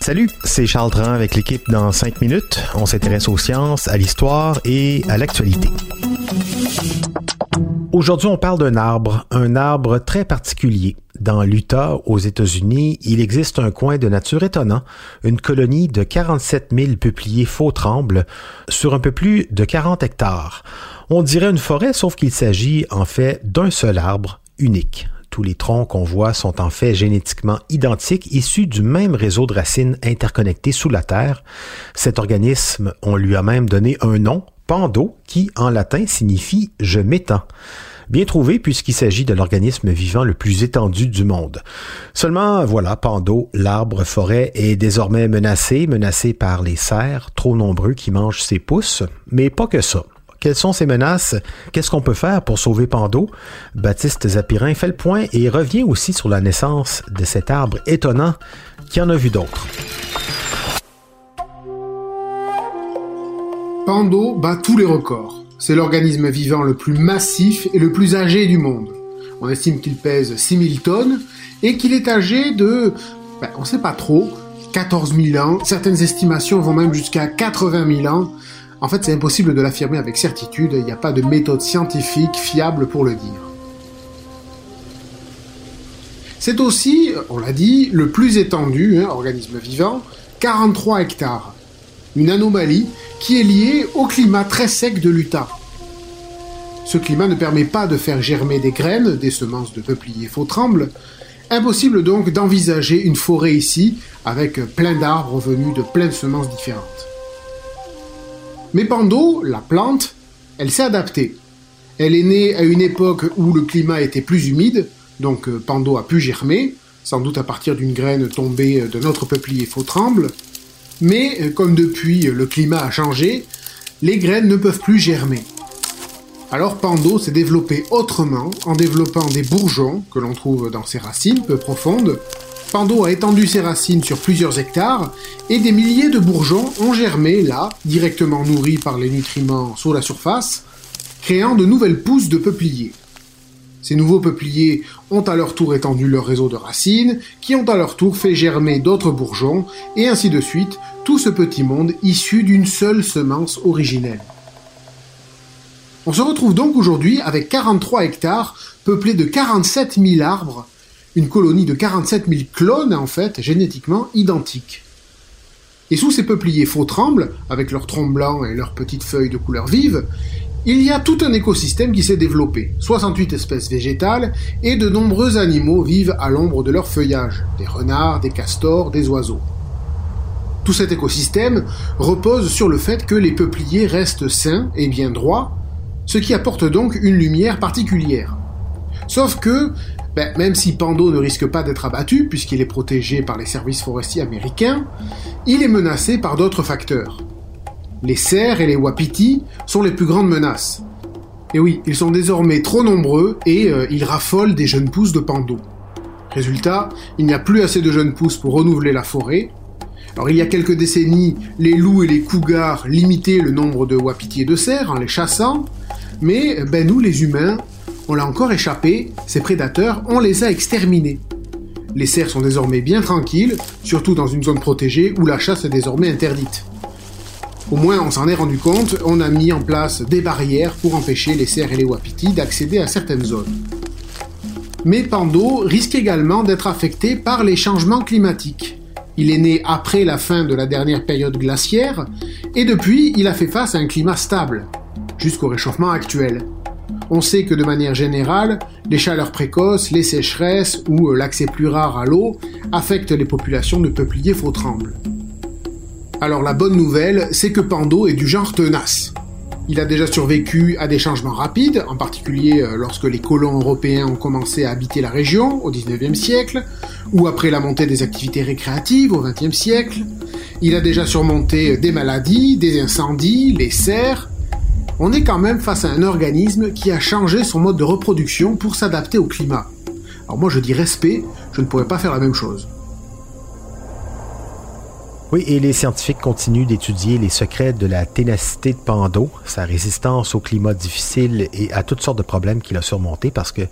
Salut, c'est Charles Dran avec l'équipe dans 5 minutes. On s'intéresse aux sciences, à l'histoire et à l'actualité. Aujourd'hui, on parle d'un arbre, un arbre très particulier. Dans l'Utah, aux États-Unis, il existe un coin de nature étonnant, une colonie de 47 000 peupliers faux trembles sur un peu plus de 40 hectares. On dirait une forêt, sauf qu'il s'agit en fait d'un seul arbre unique. Tous les troncs qu'on voit sont en fait génétiquement identiques, issus du même réseau de racines interconnectées sous la Terre. Cet organisme, on lui a même donné un nom, Pando, qui en latin signifie je m'étends. Bien trouvé puisqu'il s'agit de l'organisme vivant le plus étendu du monde. Seulement, voilà, Pando, l'arbre forêt, est désormais menacé, menacé par les cerfs, trop nombreux qui mangent ses pousses, mais pas que ça. Quelles sont ces menaces? Qu'est-ce qu'on peut faire pour sauver Pando? Baptiste Zapirin fait le point et revient aussi sur la naissance de cet arbre étonnant qui en a vu d'autres. Pando bat tous les records. C'est l'organisme vivant le plus massif et le plus âgé du monde. On estime qu'il pèse 6000 tonnes et qu'il est âgé de, ben, on sait pas trop, 14 000 ans. Certaines estimations vont même jusqu'à 80 000 ans. En fait, c'est impossible de l'affirmer avec certitude, il n'y a pas de méthode scientifique fiable pour le dire. C'est aussi, on l'a dit, le plus étendu, hein, organisme vivant, 43 hectares. Une anomalie qui est liée au climat très sec de l'Utah. Ce climat ne permet pas de faire germer des graines, des semences de peupliers faux trembles. Impossible donc d'envisager une forêt ici avec plein d'arbres venus de plein de semences différentes. Mais Pando, la plante, elle s'est adaptée. Elle est née à une époque où le climat était plus humide, donc euh, Pando a pu germer, sans doute à partir d'une graine tombée de notre peuplier faux tremble. Mais euh, comme depuis le climat a changé, les graines ne peuvent plus germer. Alors Pando s'est développé autrement en développant des bourgeons que l'on trouve dans ses racines peu profondes Pando a étendu ses racines sur plusieurs hectares et des milliers de bourgeons ont germé là, directement nourris par les nutriments sous la surface, créant de nouvelles pousses de peupliers. Ces nouveaux peupliers ont à leur tour étendu leur réseau de racines, qui ont à leur tour fait germer d'autres bourgeons, et ainsi de suite, tout ce petit monde issu d'une seule semence originelle. On se retrouve donc aujourd'hui avec 43 hectares peuplés de 47 000 arbres une colonie de 47 000 clones en fait génétiquement identiques. Et sous ces peupliers faux trembles, avec leurs troncs blancs et leurs petites feuilles de couleur vive, il y a tout un écosystème qui s'est développé, 68 espèces végétales, et de nombreux animaux vivent à l'ombre de leur feuillage, des renards, des castors, des oiseaux. Tout cet écosystème repose sur le fait que les peupliers restent sains et bien droits, ce qui apporte donc une lumière particulière. Sauf que ben, même si Pando ne risque pas d'être abattu, puisqu'il est protégé par les services forestiers américains, il est menacé par d'autres facteurs. Les cerfs et les wapitis sont les plus grandes menaces. Et oui, ils sont désormais trop nombreux et euh, ils raffolent des jeunes pousses de Pando. Résultat, il n'y a plus assez de jeunes pousses pour renouveler la forêt. Alors il y a quelques décennies, les loups et les cougars limitaient le nombre de wapitis et de cerfs en les chassant, mais ben, nous les humains, on l'a encore échappé, ces prédateurs, on les a exterminés. Les cerfs sont désormais bien tranquilles, surtout dans une zone protégée où la chasse est désormais interdite. Au moins on s'en est rendu compte, on a mis en place des barrières pour empêcher les cerfs et les wapitis d'accéder à certaines zones. Mais Pando risque également d'être affecté par les changements climatiques. Il est né après la fin de la dernière période glaciaire, et depuis il a fait face à un climat stable, jusqu'au réchauffement actuel. On sait que de manière générale, les chaleurs précoces, les sécheresses ou euh, l'accès plus rare à l'eau affectent les populations de peupliers faux trembles. Alors la bonne nouvelle, c'est que Pando est du genre tenace. Il a déjà survécu à des changements rapides, en particulier euh, lorsque les colons européens ont commencé à habiter la région au 19e siècle, ou après la montée des activités récréatives au 20e siècle. Il a déjà surmonté des maladies, des incendies, les serres. On est quand même face à un organisme qui a changé son mode de reproduction pour s'adapter au climat. Alors moi je dis respect, je ne pourrais pas faire la même chose. Oui, et les scientifiques continuent d'étudier les secrets de la ténacité de Pando, sa résistance au climat difficile et à toutes sortes de problèmes qu'il a surmontés, parce que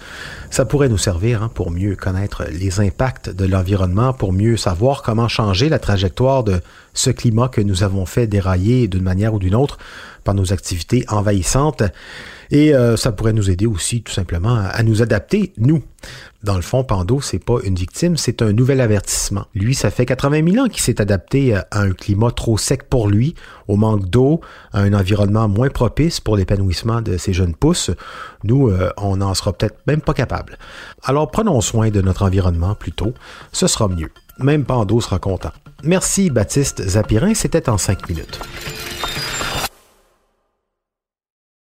ça pourrait nous servir hein, pour mieux connaître les impacts de l'environnement, pour mieux savoir comment changer la trajectoire de ce climat que nous avons fait dérailler d'une manière ou d'une autre par nos activités envahissantes. Et euh, ça pourrait nous aider aussi tout simplement à, nous adapter, nous. Dans le fond, Pando, c'est pas une victime, c'est un nouvel avertissement. Lui, ça fait 80 000 ans qu'il s'est adapté à un climat trop sec pour lui, au manque d'eau, à un environnement moins propice pour l'épanouissement de ses jeunes pousses. Nous, euh, on n'en sera peut-être même pas capable. Alors prenons soin de notre environnement plutôt, ce sera mieux. Même Pando sera content. Merci Baptiste Zapirin, c'était en 5 minutes.